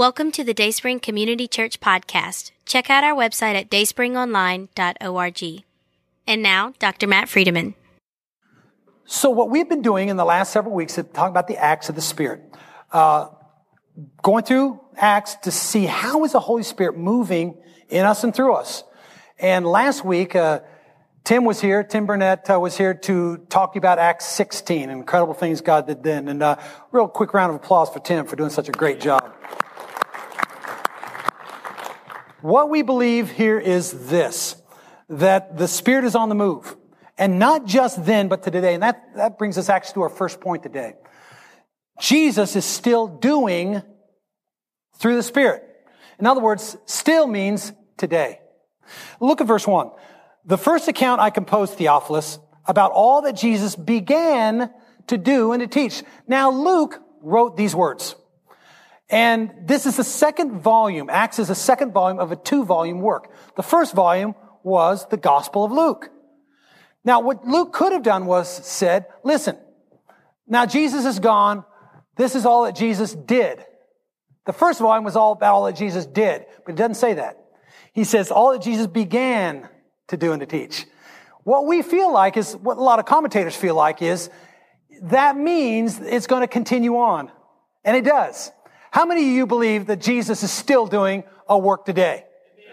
Welcome to the Dayspring Community Church podcast. Check out our website at dayspringonline.org. And now, Dr. Matt Friedeman. So, what we've been doing in the last several weeks is talking about the acts of the Spirit. Uh, going through Acts to see how is the Holy Spirit moving in us and through us. And last week, uh, Tim was here. Tim Burnett uh, was here to talk about Acts 16, incredible things God did then. And uh, real quick round of applause for Tim for doing such a great job. What we believe here is this, that the Spirit is on the move. And not just then, but to today. And that, that brings us actually to our first point today. Jesus is still doing through the Spirit. In other words, still means today. Look at verse one. The first account I composed, Theophilus, about all that Jesus began to do and to teach. Now Luke wrote these words. And this is the second volume. Acts is the second volume of a two volume work. The first volume was the Gospel of Luke. Now, what Luke could have done was said, listen, now Jesus is gone. This is all that Jesus did. The first volume was all about all that Jesus did, but it doesn't say that. He says all that Jesus began to do and to teach. What we feel like is, what a lot of commentators feel like is, that means it's going to continue on. And it does. How many of you believe that Jesus is still doing a work today?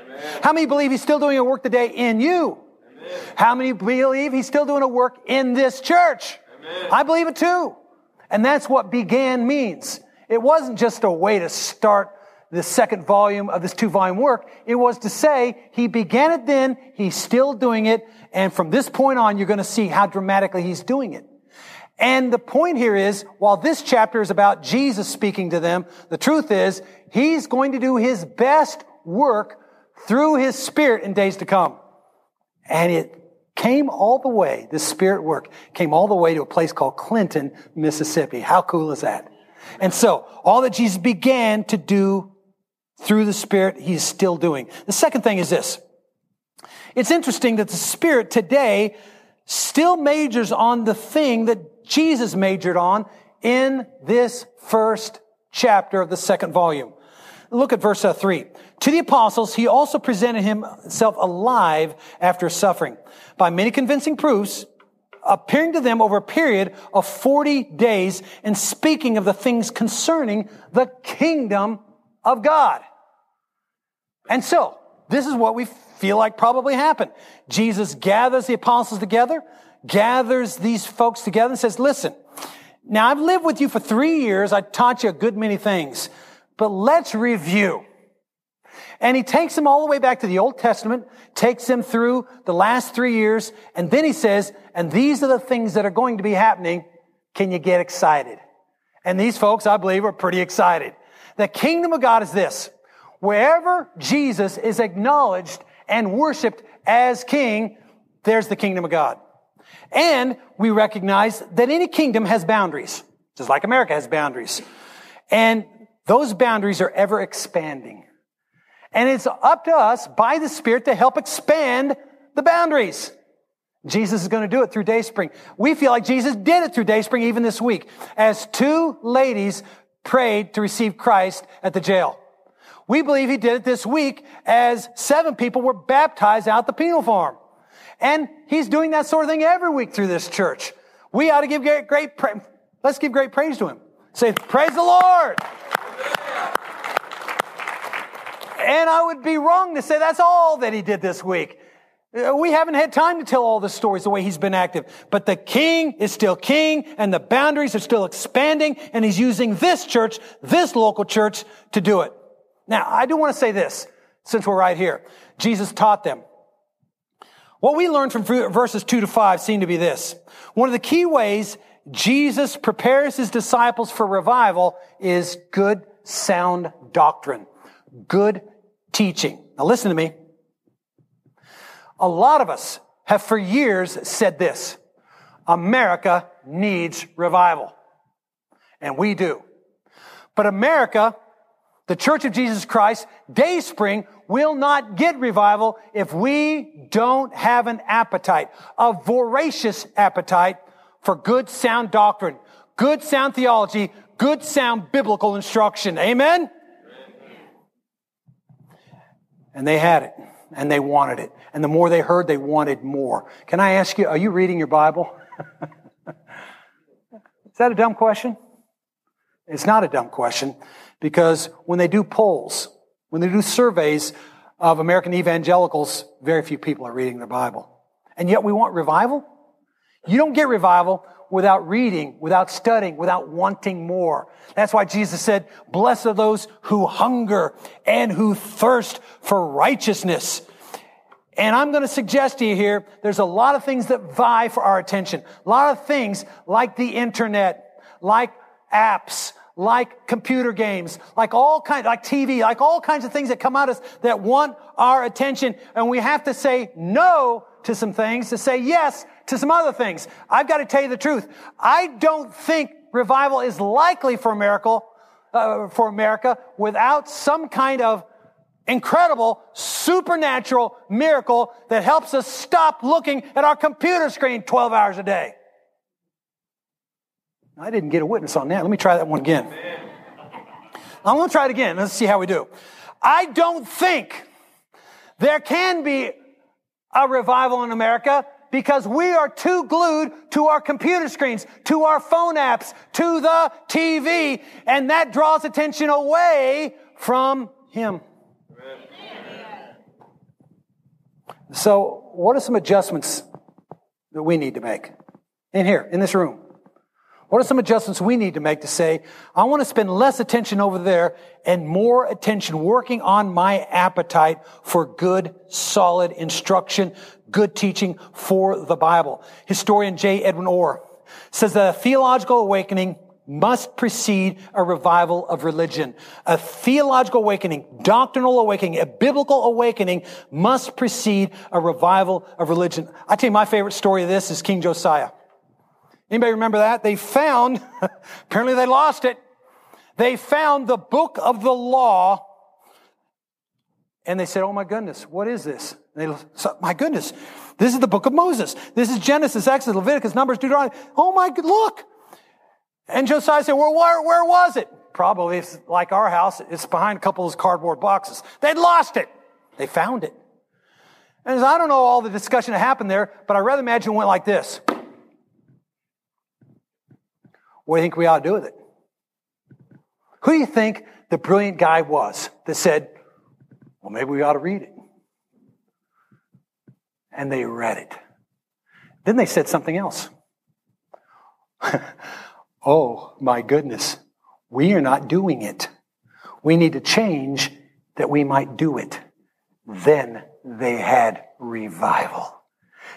Amen. How many believe he's still doing a work today in you? Amen. How many believe he's still doing a work in this church? Amen. I believe it too. And that's what began means. It wasn't just a way to start the second volume of this two volume work. It was to say he began it then, he's still doing it, and from this point on, you're going to see how dramatically he's doing it. And the point here is, while this chapter is about Jesus speaking to them, the truth is, he's going to do his best work through his spirit in days to come. And it came all the way, the spirit work came all the way to a place called Clinton, Mississippi. How cool is that? And so, all that Jesus began to do through the spirit, he's still doing. The second thing is this. It's interesting that the spirit today still majors on the thing that Jesus majored on in this first chapter of the second volume. Look at verse uh, 3. To the apostles, he also presented himself alive after suffering by many convincing proofs, appearing to them over a period of 40 days and speaking of the things concerning the kingdom of God. And so, this is what we feel like probably happened. Jesus gathers the apostles together gathers these folks together and says, listen, now I've lived with you for three years. I taught you a good many things, but let's review. And he takes them all the way back to the Old Testament, takes them through the last three years, and then he says, and these are the things that are going to be happening. Can you get excited? And these folks, I believe, are pretty excited. The kingdom of God is this. Wherever Jesus is acknowledged and worshiped as king, there's the kingdom of God. And we recognize that any kingdom has boundaries, just like America has boundaries. And those boundaries are ever expanding. And it's up to us by the Spirit to help expand the boundaries. Jesus is going to do it through Dayspring. We feel like Jesus did it through Dayspring even this week as two ladies prayed to receive Christ at the jail. We believe he did it this week as seven people were baptized out the penal farm. And he's doing that sort of thing every week through this church. We ought to give great, great pra- let's give great praise to him. Say, praise the Lord. And I would be wrong to say that's all that he did this week. Uh, we haven't had time to tell all the stories the way he's been active. But the king is still king and the boundaries are still expanding and he's using this church, this local church to do it. Now, I do want to say this since we're right here. Jesus taught them. What we learn from verses 2 to 5 seem to be this. One of the key ways Jesus prepares his disciples for revival is good, sound doctrine, good teaching. Now listen to me. A lot of us have for years said this America needs revival. And we do. But America the Church of Jesus Christ, Dayspring, will not get revival if we don't have an appetite, a voracious appetite for good sound doctrine, good sound theology, good sound biblical instruction. Amen? And they had it. And they wanted it. And the more they heard, they wanted more. Can I ask you, are you reading your Bible? Is that a dumb question? It's not a dumb question because when they do polls, when they do surveys of American evangelicals, very few people are reading their Bible. And yet we want revival? You don't get revival without reading, without studying, without wanting more. That's why Jesus said, blessed are those who hunger and who thirst for righteousness. And I'm going to suggest to you here, there's a lot of things that vie for our attention. A lot of things like the internet, like apps, like computer games, like all kinds, like TV, like all kinds of things that come at us that want our attention. And we have to say no to some things to say yes to some other things. I've got to tell you the truth. I don't think revival is likely for America, uh, for America without some kind of incredible supernatural miracle that helps us stop looking at our computer screen 12 hours a day. I didn't get a witness on that. Let me try that one again. I'm going to try it again. Let's see how we do. I don't think there can be a revival in America because we are too glued to our computer screens, to our phone apps, to the TV, and that draws attention away from Him. So, what are some adjustments that we need to make in here, in this room? What are some adjustments we need to make to say, I want to spend less attention over there and more attention working on my appetite for good, solid instruction, good teaching for the Bible? Historian J. Edwin Orr says that a theological awakening must precede a revival of religion. A theological awakening, doctrinal awakening, a biblical awakening must precede a revival of religion. I tell you, my favorite story of this is King Josiah. Anybody remember that? They found, apparently they lost it. They found the book of the law and they said, Oh my goodness, what is this? They, my goodness, this is the book of Moses. This is Genesis, Exodus, Leviticus, Numbers, Deuteronomy. Oh my, look. And Josiah said, well, where, where was it? Probably it's like our house. It's behind a couple of those cardboard boxes. They'd lost it. They found it. And I don't know all the discussion that happened there, but I rather imagine it went like this. What do you think we ought to do with it? Who do you think the brilliant guy was that said, well, maybe we ought to read it? And they read it. Then they said something else. oh, my goodness, we are not doing it. We need to change that we might do it. Then they had revival.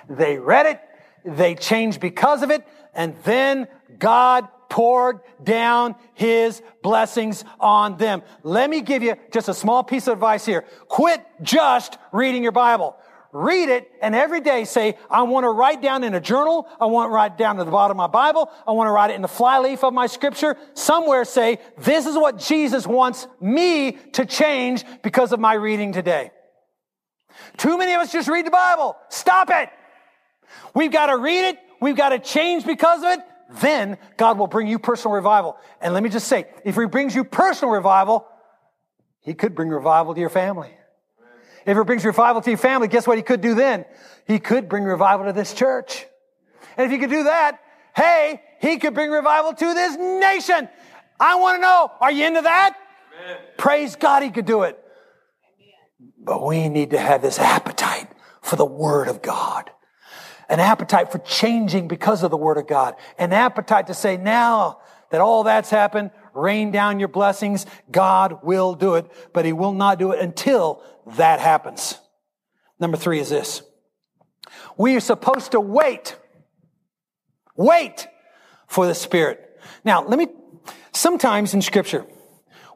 They read it, they changed because of it, and then God poured down his blessings on them. Let me give you just a small piece of advice here. Quit just reading your Bible. Read it and every day say, I want to write down in a journal. I want to write down at the bottom of my Bible. I want to write it in the flyleaf of my scripture. Somewhere say, this is what Jesus wants me to change because of my reading today. Too many of us just read the Bible. Stop it. We've got to read it. We've got to change because of it then God will bring you personal revival. And let me just say, if He brings you personal revival, He could bring revival to your family. If He brings revival to your family, guess what He could do then? He could bring revival to this church. And if He could do that, hey, He could bring revival to this nation. I want to know, are you into that? Amen. Praise God, He could do it. But we need to have this appetite for the Word of God an appetite for changing because of the Word of God, an appetite to say, now that all that's happened, rain down your blessings. God will do it, but He will not do it until that happens. Number three is this. We are supposed to wait. Wait for the Spirit. Now, let me, sometimes in Scripture,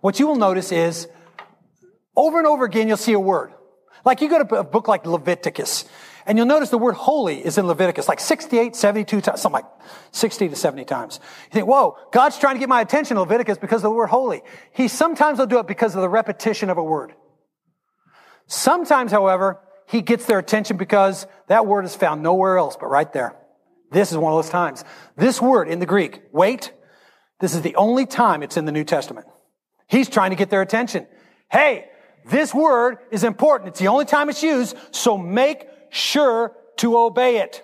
what you will notice is over and over again, you'll see a word. Like you go to a book like Leviticus, and you'll notice the word holy is in Leviticus like 68, 72 times, something like 60 to 70 times. You think, whoa, God's trying to get my attention in Leviticus because of the word holy. He sometimes will do it because of the repetition of a word. Sometimes, however, he gets their attention because that word is found nowhere else but right there. This is one of those times. This word in the Greek, wait, this is the only time it's in the New Testament. He's trying to get their attention. Hey, this word is important. It's the only time it's used, so make sure to obey it.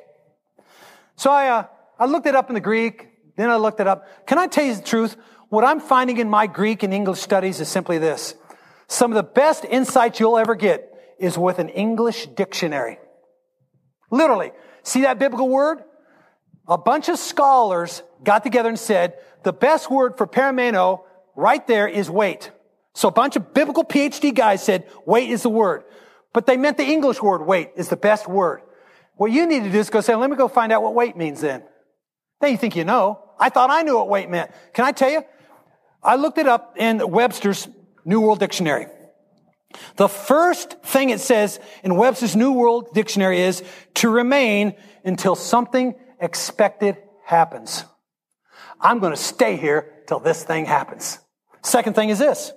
So I, uh, I looked it up in the Greek, then I looked it up. Can I tell you the truth? What I'm finding in my Greek and English studies is simply this. Some of the best insights you'll ever get is with an English dictionary. Literally. See that biblical word? A bunch of scholars got together and said, the best word for perimeno right there is wait. So a bunch of biblical PhD guys said, wait is the word. But they meant the English word wait is the best word. What you need to do is go say, let me go find out what wait means then. Then you think you know. I thought I knew what wait meant. Can I tell you? I looked it up in Webster's New World Dictionary. The first thing it says in Webster's New World Dictionary is to remain until something expected happens. I'm going to stay here till this thing happens. Second thing is this.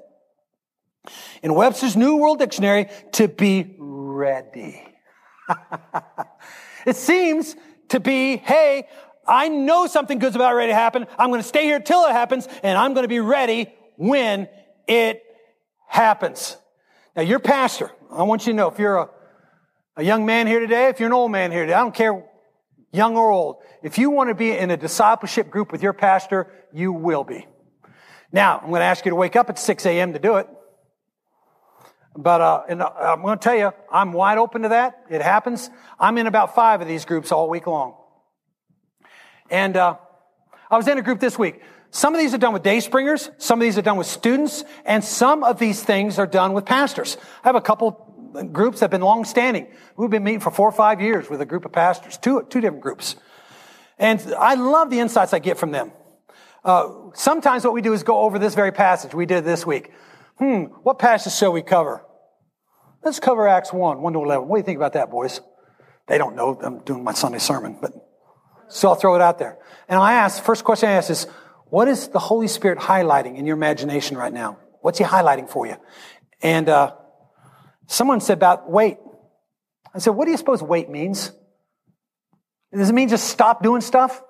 In Webster's New World Dictionary, to be ready. it seems to be, hey, I know something good's about ready to happen. I'm going to stay here till it happens, and I'm going to be ready when it happens. Now, your pastor, I want you to know if you're a, a young man here today, if you're an old man here today, I don't care, young or old, if you want to be in a discipleship group with your pastor, you will be. Now, I'm going to ask you to wake up at 6 a.m. to do it. But uh, and uh, I'm going to tell you, I'm wide open to that. It happens. I'm in about five of these groups all week long. And uh, I was in a group this week. Some of these are done with day springers, some of these are done with students, and some of these things are done with pastors. I have a couple groups that have been long standing. We've been meeting for four or five years with a group of pastors, two, two different groups. And I love the insights I get from them. Uh, sometimes what we do is go over this very passage. We did this week. Hmm, what passage shall we cover? Let's cover Acts 1, 1 to 11. What do you think about that, boys? They don't know I'm doing my Sunday sermon, but so I'll throw it out there. And I ask, first question I ask is, what is the Holy Spirit highlighting in your imagination right now? What's He highlighting for you? And uh, someone said about wait. I said, what do you suppose wait means? Does it mean just stop doing stuff?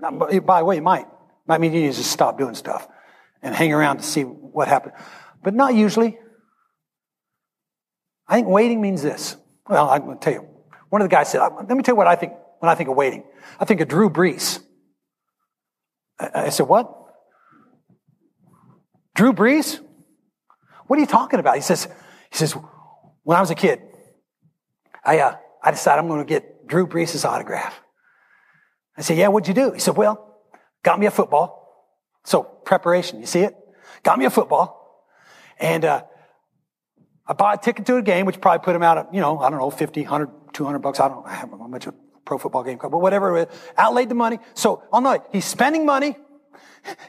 by the way, it might. It might mean you need to just stop doing stuff and hang around to see what happened. But not usually. I think waiting means this. Well, I'm going to tell you. One of the guys said, let me tell you what I think when I think of waiting. I think of Drew Brees. I said, What? Drew Brees? What are you talking about? He says, he says, when I was a kid, I, uh, I decided I'm going to get Drew Brees' autograph. I said, yeah, what'd you do? He said, well, got me a football. So preparation, you see it? Got me a football. And, uh, I bought a ticket to a game, which probably put him out at, you know, I don't know, 50, 100, 200 bucks. I don't know how much of a pro football game, but whatever, it was. outlaid the money. So all night, he's spending money.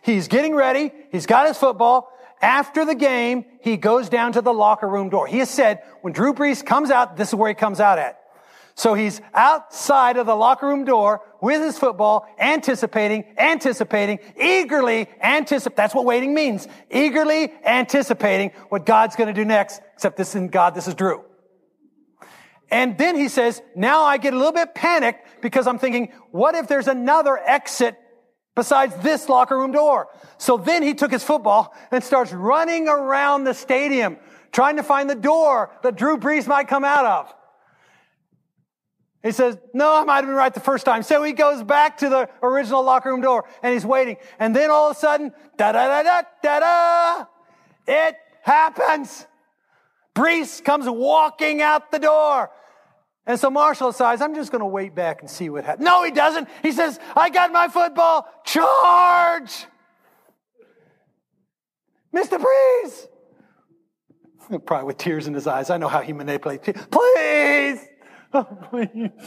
He's getting ready. He's got his football. After the game, he goes down to the locker room door. He has said, when Drew Brees comes out, this is where he comes out at. So he's outside of the locker room door with his football, anticipating, anticipating, eagerly anticipating. That's what waiting means. Eagerly anticipating what God's going to do next, except this isn't God, this is Drew. And then he says, now I get a little bit panicked because I'm thinking, what if there's another exit besides this locker room door? So then he took his football and starts running around the stadium trying to find the door that Drew Brees might come out of. He says, no, I might have been right the first time. So he goes back to the original locker room door and he's waiting. And then all of a sudden, da da da da da da, it happens. Brees comes walking out the door. And so Marshall decides, I'm just going to wait back and see what happens. No, he doesn't. He says, I got my football. Charge! Mr. Brees! Probably with tears in his eyes. I know how he manipulates. Please! Please.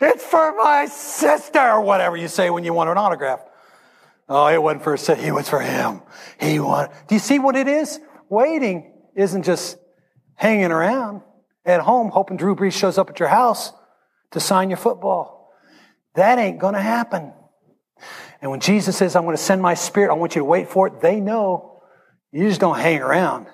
It's for my sister, or whatever you say when you want an autograph. Oh, it wasn't for a sister. It was for him. He wanted. Do you see what it is? Waiting isn't just hanging around at home hoping Drew Brees shows up at your house to sign your football. That ain't going to happen. And when Jesus says, I'm going to send my spirit, I want you to wait for it, they know you just don't hang around.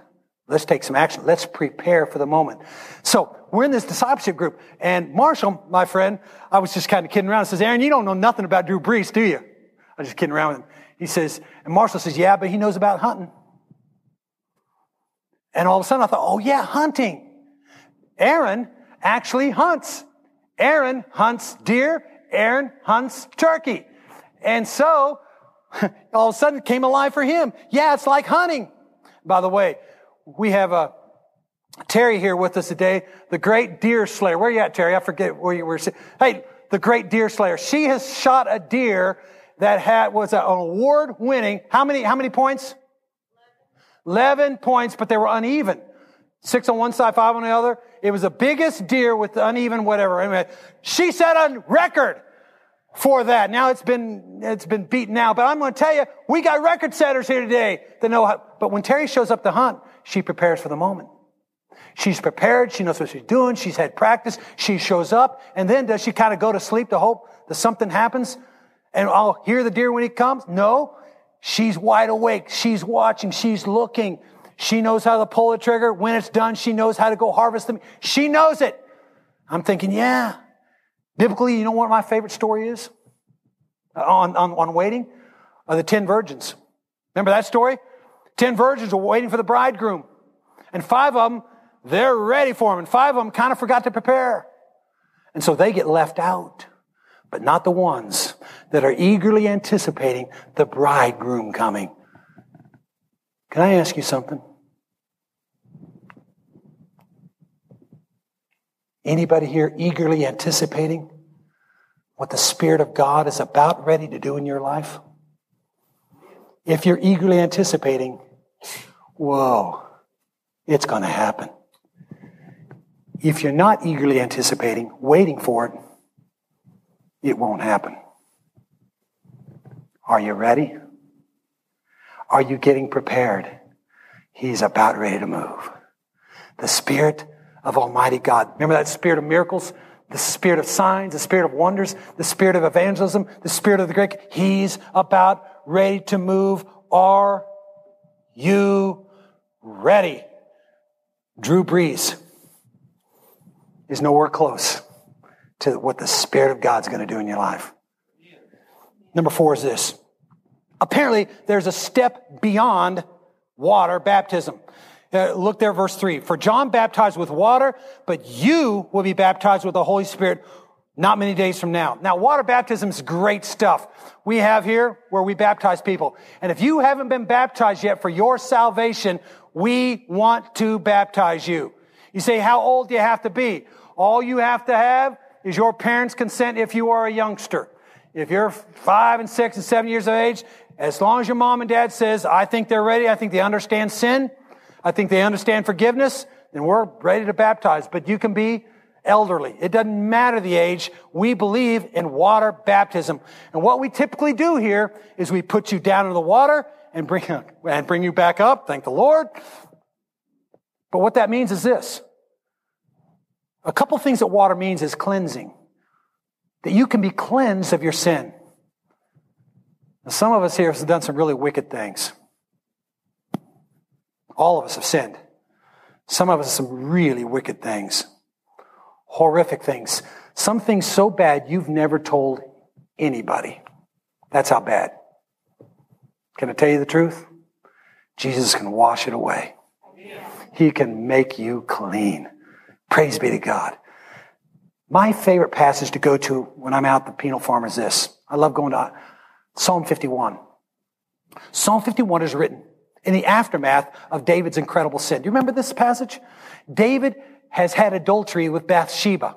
Let's take some action. Let's prepare for the moment. So we're in this discipleship group and Marshall, my friend, I was just kind of kidding around. He says, Aaron, you don't know nothing about Drew Brees, do you? I was just kidding around with him. He says, and Marshall says, yeah, but he knows about hunting. And all of a sudden I thought, oh yeah, hunting. Aaron actually hunts. Aaron hunts deer. Aaron hunts turkey. And so all of a sudden it came alive for him. Yeah, it's like hunting. By the way, we have a Terry here with us today, the great deer slayer. Where you at, Terry? I forget where you were. Hey, the great deer slayer. She has shot a deer that had was an award winning. How many? How many points? Eleven points, but they were uneven. Six on one side, five on the other. It was the biggest deer with the uneven whatever. Anyway, she set a record for that. Now it's been, it's been beaten out, but I'm going to tell you, we got record setters here today that know how, but when Terry shows up to hunt, she prepares for the moment. She's prepared. She knows what she's doing. She's had practice. She shows up. And then does she kind of go to sleep to hope that something happens? And I'll hear the deer when he comes? No. She's wide awake. She's watching. She's looking. She knows how to pull the trigger. When it's done, she knows how to go harvest them. She knows it. I'm thinking, yeah. Biblically, you know what my favorite story is? On, on, on waiting? Are the ten virgins. Remember that story? Ten virgins were waiting for the bridegroom. And five of them they're ready for him. And five of them kind of forgot to prepare. And so they get left out, but not the ones that are eagerly anticipating the bridegroom coming. Can I ask you something? Anybody here eagerly anticipating what the Spirit of God is about ready to do in your life? If you're eagerly anticipating, whoa, it's going to happen. If you're not eagerly anticipating, waiting for it, it won't happen. Are you ready? Are you getting prepared? He's about ready to move. The Spirit of Almighty God. Remember that Spirit of miracles? The Spirit of signs, the Spirit of wonders, the Spirit of evangelism, the Spirit of the Greek. He's about ready to move. Are you ready? Drew Brees is nowhere close to what the Spirit of God's going to do in your life. Number four is this. Apparently, there's a step beyond water baptism. Uh, look there, verse three. For John baptized with water, but you will be baptized with the Holy Spirit not many days from now. Now, water baptism is great stuff. We have here where we baptize people. And if you haven't been baptized yet for your salvation, we want to baptize you. You say, how old do you have to be? All you have to have is your parents' consent if you are a youngster. If you're five and six and seven years of age, as long as your mom and dad says, I think they're ready, I think they understand sin, I think they understand forgiveness, then we're ready to baptize. But you can be elderly. It doesn't matter the age. We believe in water baptism. And what we typically do here is we put you down in the water and bring, and bring you back up. Thank the Lord. But what that means is this. A couple things that water means is cleansing. That you can be cleansed of your sin. Now, some of us here have done some really wicked things. All of us have sinned. Some of us have some really wicked things. Horrific things. Some things so bad you've never told anybody. That's how bad. Can I tell you the truth? Jesus can wash it away. He can make you clean. Praise be to God. My favorite passage to go to when I'm out the penal farm is this. I love going to Psalm 51. Psalm 51 is written in the aftermath of David's incredible sin. Do you remember this passage? David has had adultery with Bathsheba.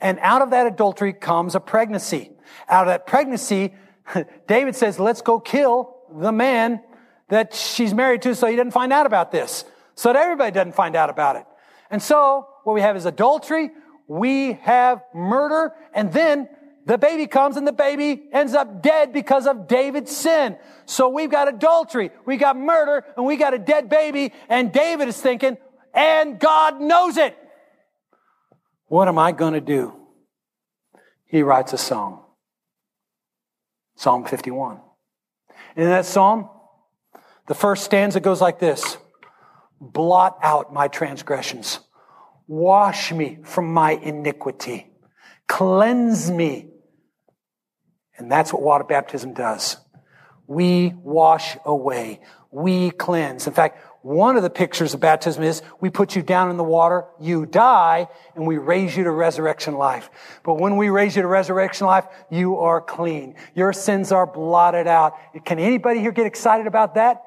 And out of that adultery comes a pregnancy. Out of that pregnancy, David says, let's go kill the man that she's married to so he doesn't find out about this so that everybody doesn't find out about it. And so what we have is adultery, we have murder, and then the baby comes and the baby ends up dead because of David's sin. So we've got adultery, we got murder, and we got a dead baby, and David is thinking, and God knows it. What am I going to do? He writes a song. Psalm 51. In that psalm, the first stanza goes like this blot out my transgressions. Wash me from my iniquity. Cleanse me. And that's what water baptism does. We wash away. We cleanse. In fact, One of the pictures of baptism is we put you down in the water, you die, and we raise you to resurrection life. But when we raise you to resurrection life, you are clean. Your sins are blotted out. Can anybody here get excited about that?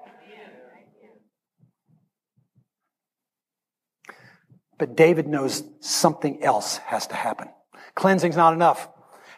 But David knows something else has to happen. Cleansing's not enough.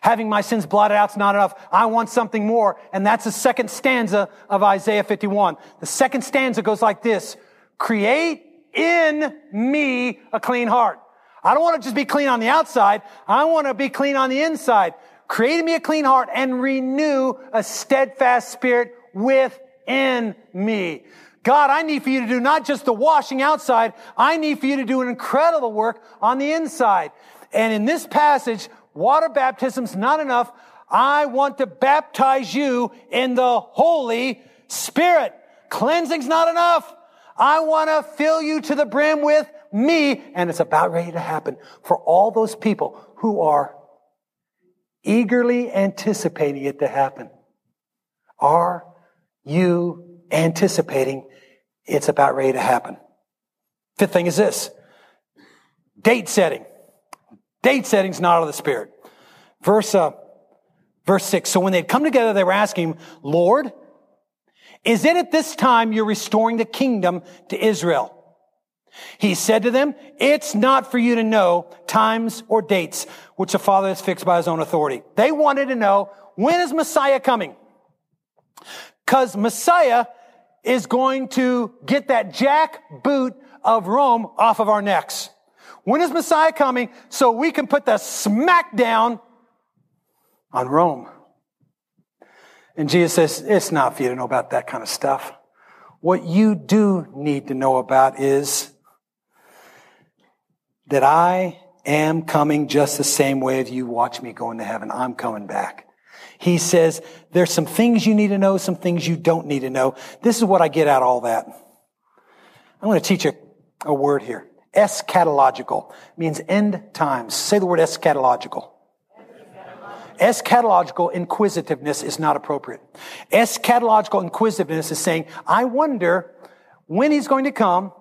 Having my sins blotted out's not enough. I want something more. And that's the second stanza of Isaiah 51. The second stanza goes like this. Create in me a clean heart. I don't want to just be clean on the outside. I want to be clean on the inside. Create in me a clean heart and renew a steadfast spirit within me. God, I need for you to do not just the washing outside. I need for you to do an incredible work on the inside. And in this passage, water baptism's not enough. I want to baptize you in the Holy Spirit. Cleansing's not enough. I want to fill you to the brim with me. And it's about ready to happen for all those people who are eagerly anticipating it to happen. Are you anticipating it's about ready to happen? Fifth thing is this. Date setting. Date setting's not of the Spirit. Verse, uh, verse 6. So when they'd come together, they were asking, Lord, is it at this time you're restoring the kingdom to Israel? He said to them, it's not for you to know times or dates which the Father has fixed by his own authority. They wanted to know, when is Messiah coming? Cause Messiah is going to get that jack boot of Rome off of our necks. When is Messiah coming so we can put the smack down on Rome? And Jesus says, it's not for you to know about that kind of stuff. What you do need to know about is that I am coming just the same way as you watch me go into heaven. I'm coming back. He says, there's some things you need to know, some things you don't need to know. This is what I get out of all that. I'm going to teach a, a word here. Eschatological means end times. Say the word eschatological. Eschatological inquisitiveness is not appropriate. Eschatological inquisitiveness is saying, I wonder when he's going to come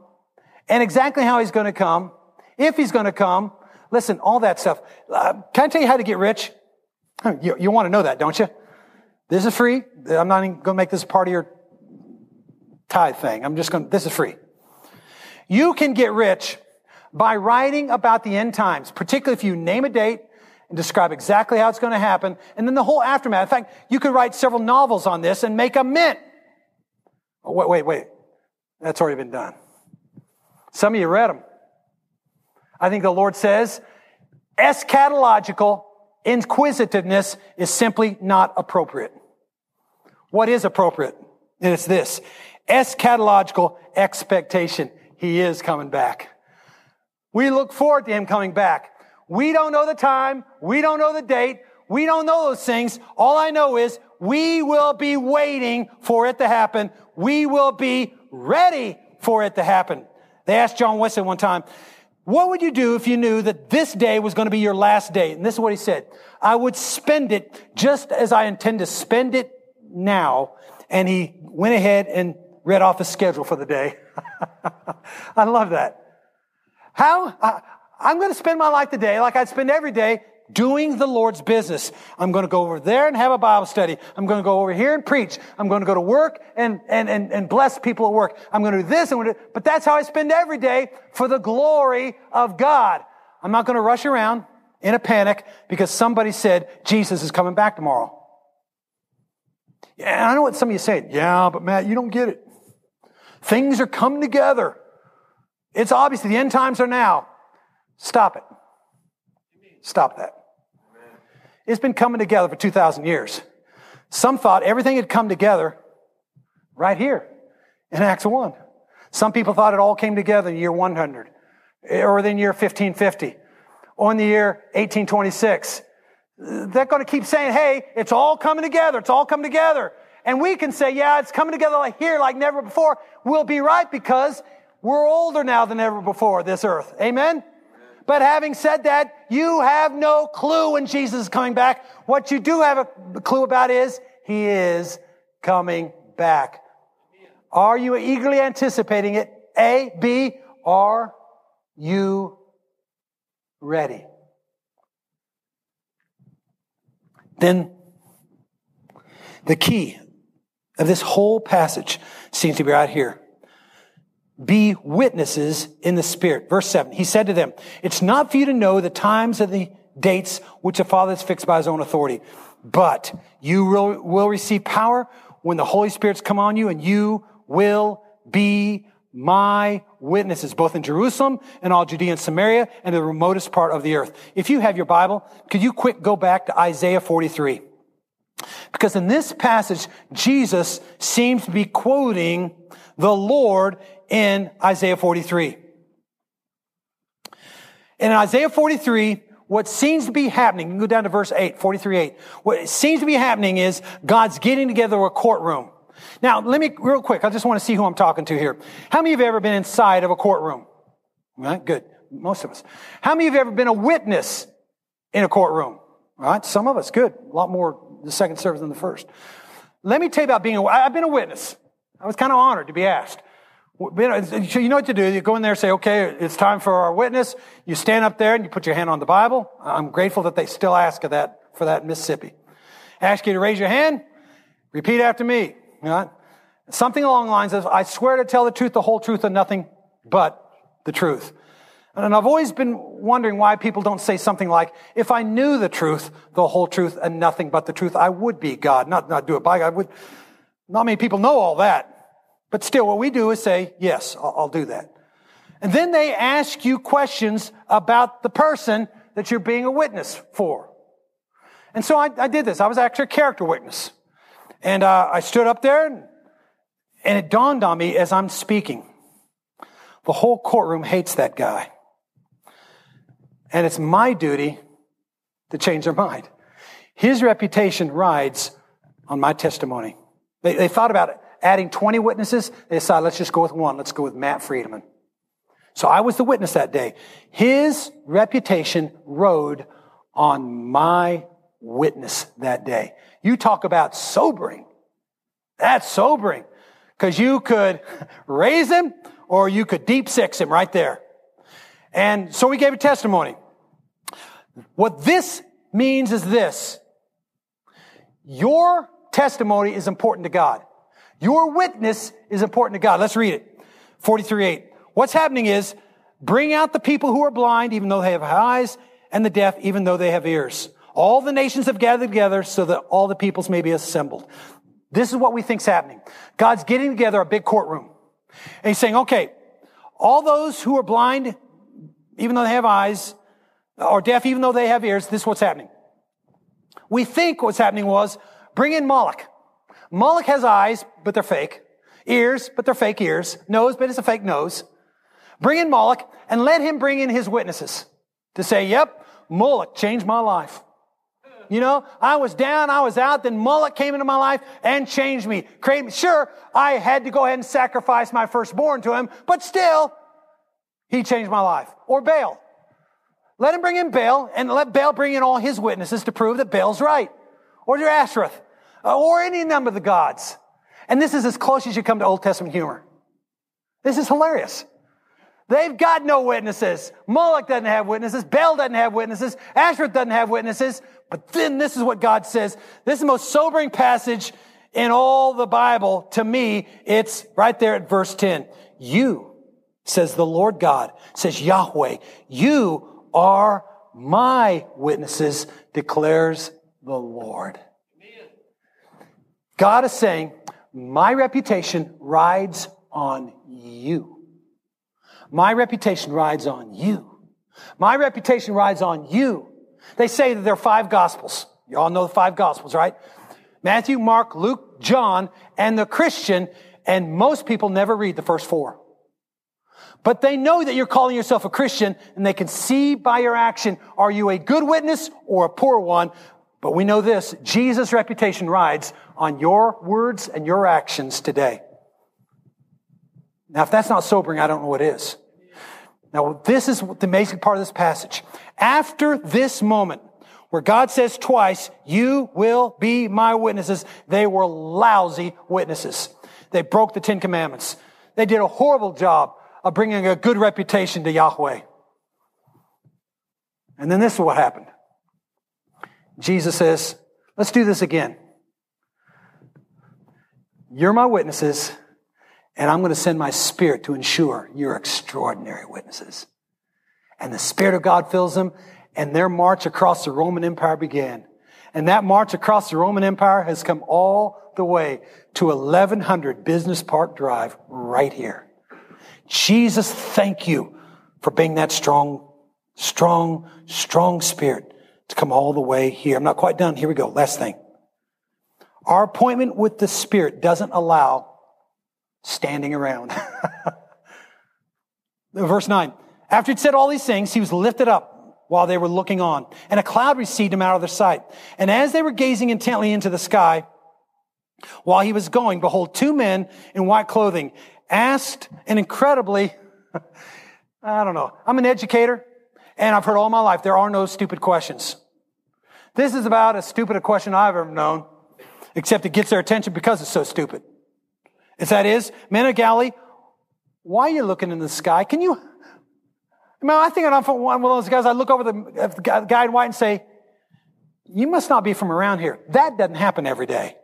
and exactly how he's going to come, if he's going to come. Listen, all that stuff. Uh, can I tell you how to get rich? You, you want to know that, don't you? This is free. I'm not even going to make this part of your tithe thing. I'm just going this is free. You can get rich by writing about the end times, particularly if you name a date and describe exactly how it's going to happen, and then the whole aftermath. In fact, you could write several novels on this and make a mint. Oh, wait, wait, wait. That's already been done. Some of you read them. I think the Lord says eschatological inquisitiveness is simply not appropriate. What is appropriate? And it's this eschatological expectation. He is coming back. We look forward to him coming back. We don't know the time. We don't know the date. We don't know those things. All I know is we will be waiting for it to happen. We will be ready for it to happen. They asked John Wesley one time, what would you do if you knew that this day was going to be your last day? And this is what he said. I would spend it just as I intend to spend it now. And he went ahead and read off the schedule for the day. I love that. How? I, I'm going to spend my life today like I'd spend every day doing the Lord's business. I'm going to go over there and have a Bible study. I'm going to go over here and preach. I'm going to go to work and, and, and, and bless people at work. I'm going to do this. And but that's how I spend every day for the glory of God. I'm not going to rush around in a panic because somebody said Jesus is coming back tomorrow. Yeah, I know what some of you say. Yeah, but Matt, you don't get it. Things are coming together. It's obvious the end times are now. Stop it. Stop that. It's been coming together for 2,000 years. Some thought everything had come together right here in Acts 1. Some people thought it all came together in year 100 eh, or in year 1550 or in the year 1826. They're going to keep saying, hey, it's all coming together. It's all coming together. And we can say, yeah, it's coming together like here, like never before. We'll be right because we're older now than ever before, this earth. Amen? But having said that, you have no clue when Jesus is coming back. What you do have a clue about is he is coming back. Are you eagerly anticipating it? A, B, are you ready? Then the key of this whole passage seems to be right here. Be witnesses in the Spirit. Verse 7. He said to them, It's not for you to know the times and the dates which the Father has fixed by his own authority, but you will, will receive power when the Holy Spirit's come on you, and you will be my witnesses, both in Jerusalem and all Judea and Samaria and the remotest part of the earth. If you have your Bible, could you quick go back to Isaiah 43? Because in this passage, Jesus seems to be quoting the Lord in Isaiah 43. In Isaiah 43, what seems to be happening, you can go down to verse 8, 43 8. What seems to be happening is God's getting together a courtroom. Now, let me, real quick, I just want to see who I'm talking to here. How many of you have ever been inside of a courtroom? All right, good. Most of us. How many of you have ever been a witness in a courtroom? All right, some of us, good. A lot more the second service than the first. Let me tell you about being a, I've been a witness. I was kind of honored to be asked. You know what to do. You go in there and say, okay, it's time for our witness. You stand up there and you put your hand on the Bible. I'm grateful that they still ask that for that in Mississippi. ask you to raise your hand. Repeat after me. Something along the lines of, I swear to tell the truth, the whole truth, and nothing but the truth. And I've always been wondering why people don't say something like, if I knew the truth, the whole truth, and nothing but the truth, I would be God. Not, not do it by God. Would, not many people know all that. But still, what we do is say, yes, I'll, I'll do that. And then they ask you questions about the person that you're being a witness for. And so I, I did this. I was actually a character witness. And uh, I stood up there, and, and it dawned on me as I'm speaking. The whole courtroom hates that guy. And it's my duty to change their mind. His reputation rides on my testimony. They, they thought about it adding 20 witnesses, they decided, let's just go with one. Let's go with Matt Friedman. So I was the witness that day. His reputation rode on my witness that day. You talk about sobering. That's sobering. Because you could raise him or you could deep six him right there. And so we gave a testimony. What this means is this. Your testimony is important to God. Your witness is important to God. Let's read it. 43 8. What's happening is bring out the people who are blind, even though they have eyes, and the deaf, even though they have ears. All the nations have gathered together so that all the peoples may be assembled. This is what we think is happening. God's getting together a big courtroom. And he's saying, okay, all those who are blind, even though they have eyes, or deaf, even though they have ears, this is what's happening. We think what's happening was bring in Moloch. Moloch has eyes, but they're fake. Ears, but they're fake ears. Nose, but it's a fake nose. Bring in Moloch and let him bring in his witnesses to say, yep, Moloch changed my life. You know, I was down, I was out, then Moloch came into my life and changed me. Sure, I had to go ahead and sacrifice my firstborn to him, but still, he changed my life. Or Baal. Let him bring in Baal and let Baal bring in all his witnesses to prove that Baal's right. Or your Ashtoreth. Uh, or any number of the gods. And this is as close as you come to Old Testament humor. This is hilarious. They've got no witnesses. Moloch doesn't have witnesses. Baal doesn't have witnesses. Ashtoreth doesn't have witnesses. But then this is what God says. This is the most sobering passage in all the Bible. To me, it's right there at verse 10. You, says the Lord God, says Yahweh, you are my witnesses, declares the Lord. God is saying, my reputation rides on you. My reputation rides on you. My reputation rides on you. They say that there are five gospels. You all know the five gospels, right? Matthew, Mark, Luke, John, and the Christian, and most people never read the first four. But they know that you're calling yourself a Christian and they can see by your action, are you a good witness or a poor one? But we know this, Jesus' reputation rides on your words and your actions today. Now, if that's not sobering, I don't know what is. Now, this is the amazing part of this passage. After this moment, where God says twice, you will be my witnesses, they were lousy witnesses. They broke the Ten Commandments. They did a horrible job of bringing a good reputation to Yahweh. And then this is what happened. Jesus says, let's do this again. You're my witnesses, and I'm going to send my spirit to ensure you're extraordinary witnesses. And the Spirit of God fills them, and their march across the Roman Empire began. And that march across the Roman Empire has come all the way to 1100 Business Park Drive right here. Jesus, thank you for being that strong, strong, strong spirit to come all the way here. I'm not quite done. Here we go. Last thing. Our appointment with the Spirit doesn't allow standing around. Verse 9. After he'd said all these things, he was lifted up while they were looking on, and a cloud received him out of their sight. And as they were gazing intently into the sky, while he was going, behold, two men in white clothing asked an incredibly, I don't know, I'm an educator, and I've heard all my life there are no stupid questions. This is about as stupid a question I've ever known, except it gets their attention because it's so stupid. If that is, men of Galilee, why are you looking in the sky? Can you, I mean, I think I'm one of those guys, I look over the guy in white and say, you must not be from around here. That doesn't happen every day.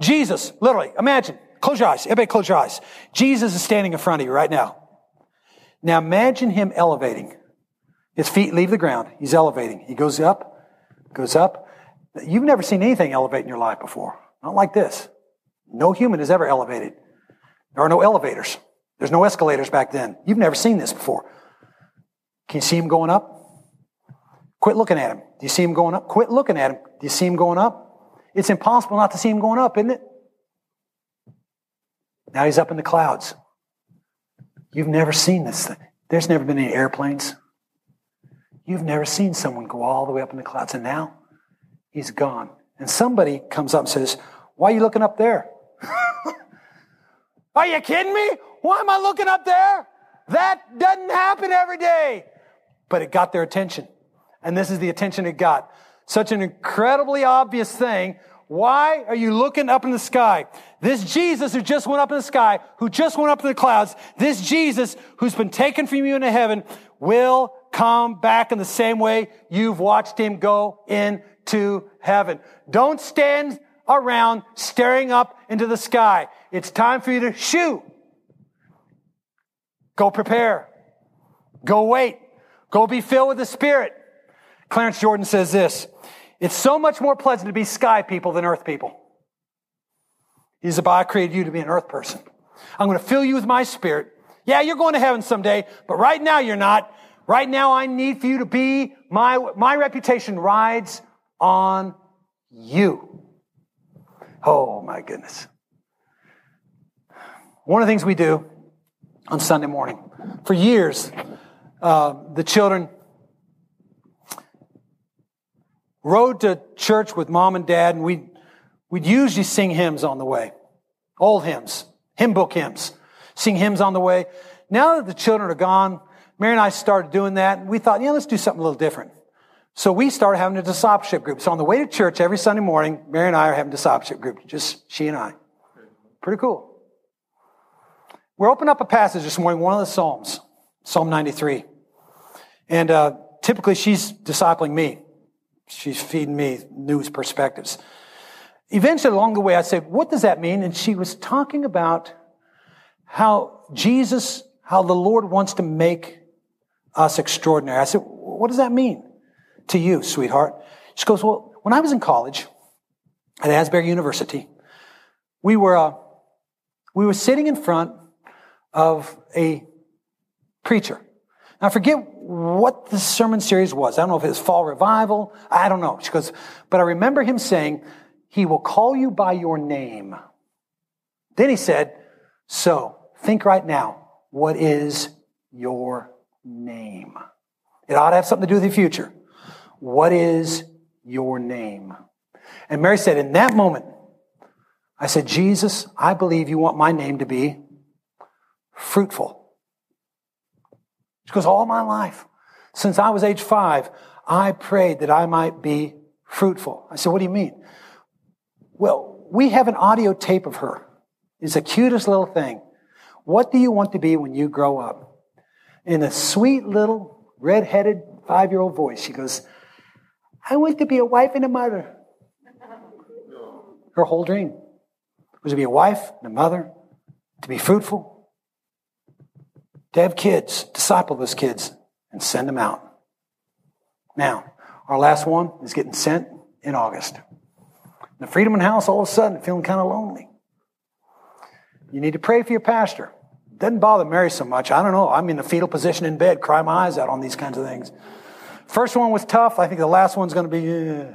Jesus, literally, imagine, close your eyes. Everybody close your eyes. Jesus is standing in front of you right now. Now imagine him elevating. His feet leave the ground. He's elevating. He goes up, goes up. You've never seen anything elevate in your life before. Not like this. No human has ever elevated. There are no elevators. There's no escalators back then. You've never seen this before. Can you see him going up? Quit looking at him. Do you see him going up? Quit looking at him. Do you see him going up? It's impossible not to see him going up, isn't it? Now he's up in the clouds. You've never seen this thing. There's never been any airplanes. You've never seen someone go all the way up in the clouds, and now he's gone. And somebody comes up and says, Why are you looking up there? are you kidding me? Why am I looking up there? That doesn't happen every day. But it got their attention. And this is the attention it got. Such an incredibly obvious thing. Why are you looking up in the sky? This Jesus who just went up in the sky, who just went up in the clouds, this Jesus who's been taken from you into heaven will come back in the same way you've watched him go into heaven. Don't stand around staring up into the sky. It's time for you to shoot. Go prepare. Go wait. Go be filled with the Spirit. Clarence Jordan says this it's so much more pleasant to be sky people than earth people. He said, I created you to be an earth person. I'm going to fill you with my spirit. Yeah, you're going to heaven someday, but right now you're not. Right now I need for you to be, my, my reputation rides on you. Oh my goodness. One of the things we do on Sunday morning, for years, uh, the children rode to church with mom and dad, and we'd, we'd usually sing hymns on the way. Old hymns, hymn book hymns. Sing hymns on the way. Now that the children are gone, Mary and I started doing that, and we thought, yeah, let's do something a little different. So we started having a discipleship group. So on the way to church every Sunday morning, Mary and I are having a discipleship group, just she and I. Pretty cool. We're opening up a passage this morning, one of the Psalms, Psalm 93. And uh, typically she's discipling me. She's feeding me news perspectives. Eventually, along the way, I said, What does that mean? And she was talking about how Jesus, how the Lord wants to make us extraordinary. I said, What does that mean to you, sweetheart? She goes, Well, when I was in college at Asbury University, we were, uh, we were sitting in front of a preacher. Now, I forget what the sermon series was. I don't know if it was fall revival. I don't know. She goes, but I remember him saying, he will call you by your name. Then he said, so think right now, what is your name? It ought to have something to do with the future. What is your name? And Mary said, in that moment, I said, Jesus, I believe you want my name to be fruitful. She goes, all my life, since I was age five, I prayed that I might be fruitful. I said, what do you mean? Well, we have an audio tape of her It's the cutest little thing. What do you want to be when you grow up? In a sweet little red-headed five-year-old voice, she goes, I want to be a wife and a mother. Her whole dream was to be a wife and a mother, to be fruitful, to have kids, disciple those kids, and send them out. Now, our last one is getting sent in August. The Friedeman House, all of a sudden, feeling kind of lonely. You need to pray for your pastor. Doesn't bother Mary so much. I don't know. I'm in the fetal position in bed, cry my eyes out on these kinds of things. First one was tough. I think the last one's going to be. Uh,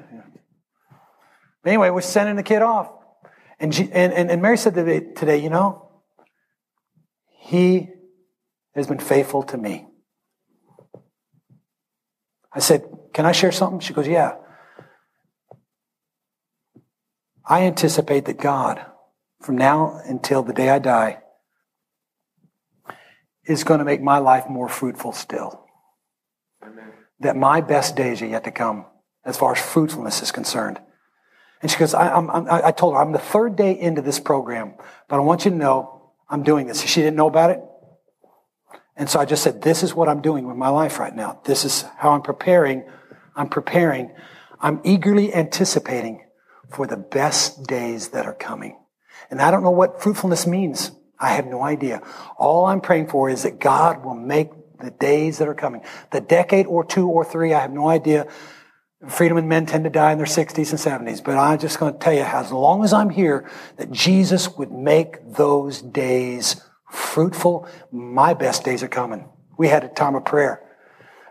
anyway, we're sending the kid off. And, and, and, and Mary said today, you know, he has been faithful to me. I said, Can I share something? She goes, Yeah. I anticipate that God, from now until the day I die, is going to make my life more fruitful still. Amen. That my best days are yet to come as far as fruitfulness is concerned. And she goes, I, I, I told her, I'm the third day into this program, but I want you to know I'm doing this. She didn't know about it. And so I just said, this is what I'm doing with my life right now. This is how I'm preparing. I'm preparing. I'm eagerly anticipating for the best days that are coming. And I don't know what fruitfulness means. I have no idea. All I'm praying for is that God will make the days that are coming, the decade or two or three, I have no idea. Friedeman men tend to die in their 60s and 70s, but I'm just going to tell you, as long as I'm here, that Jesus would make those days fruitful. My best days are coming. We had a time of prayer.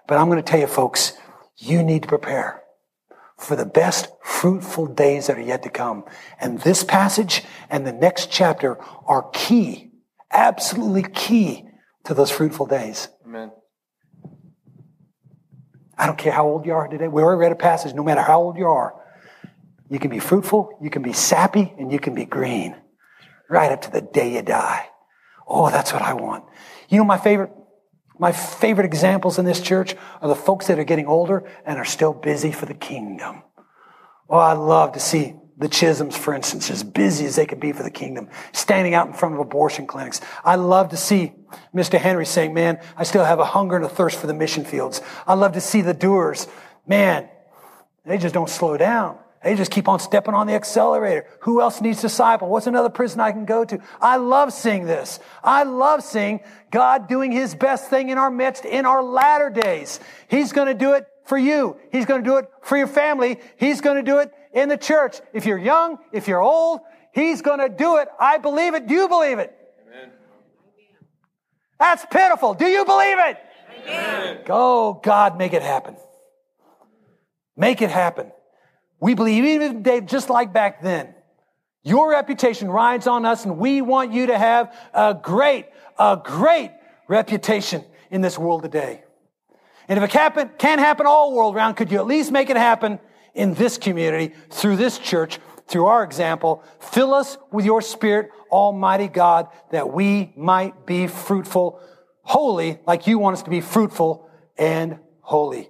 But I'm going to tell you, folks, you need to prepare for the best fruitful days that are yet to come. And this passage and the next chapter are key, absolutely key to those fruitful days. Amen. I don't care how old you are today. We already read a passage, no matter how old you are. You can be fruitful, you can be sappy, and you can be green right up to the day you die. Oh, that's what I want. You know, my favorite, my favorite examples in this church are the folks that are getting older and are still busy for the kingdom. Oh, I love to see the Chisholms, for instance, as busy as they can be for the kingdom, standing out in front of abortion clinics. I love to see Mr. Henry saying, man, I still have a hunger and a thirst for the mission fields. I love to see the doers. Man, they just don't slow down. They just keep on stepping on the accelerator. Who else needs disciple? What's another prison I can go to? I love seeing this. I love seeing God doing his best thing in our midst in our latter days. He's going to do it for you. He's going to do it for your family. He's going to do it in the church. If you're young, if you're old, he's going to do it. I believe it. Do you believe it? Amen. That's pitiful. Do you believe it? Amen. Go, God, make it happen. Make it happen. We believe even today, just like back then, your reputation rides on us and we want you to have a great, a great reputation in this world today. And if it can't happen all world round, could you at least make it happen in this community, through this church, through our example? Fill us with your spirit, Almighty God, that we might be fruitful, holy, like you want us to be fruitful and holy.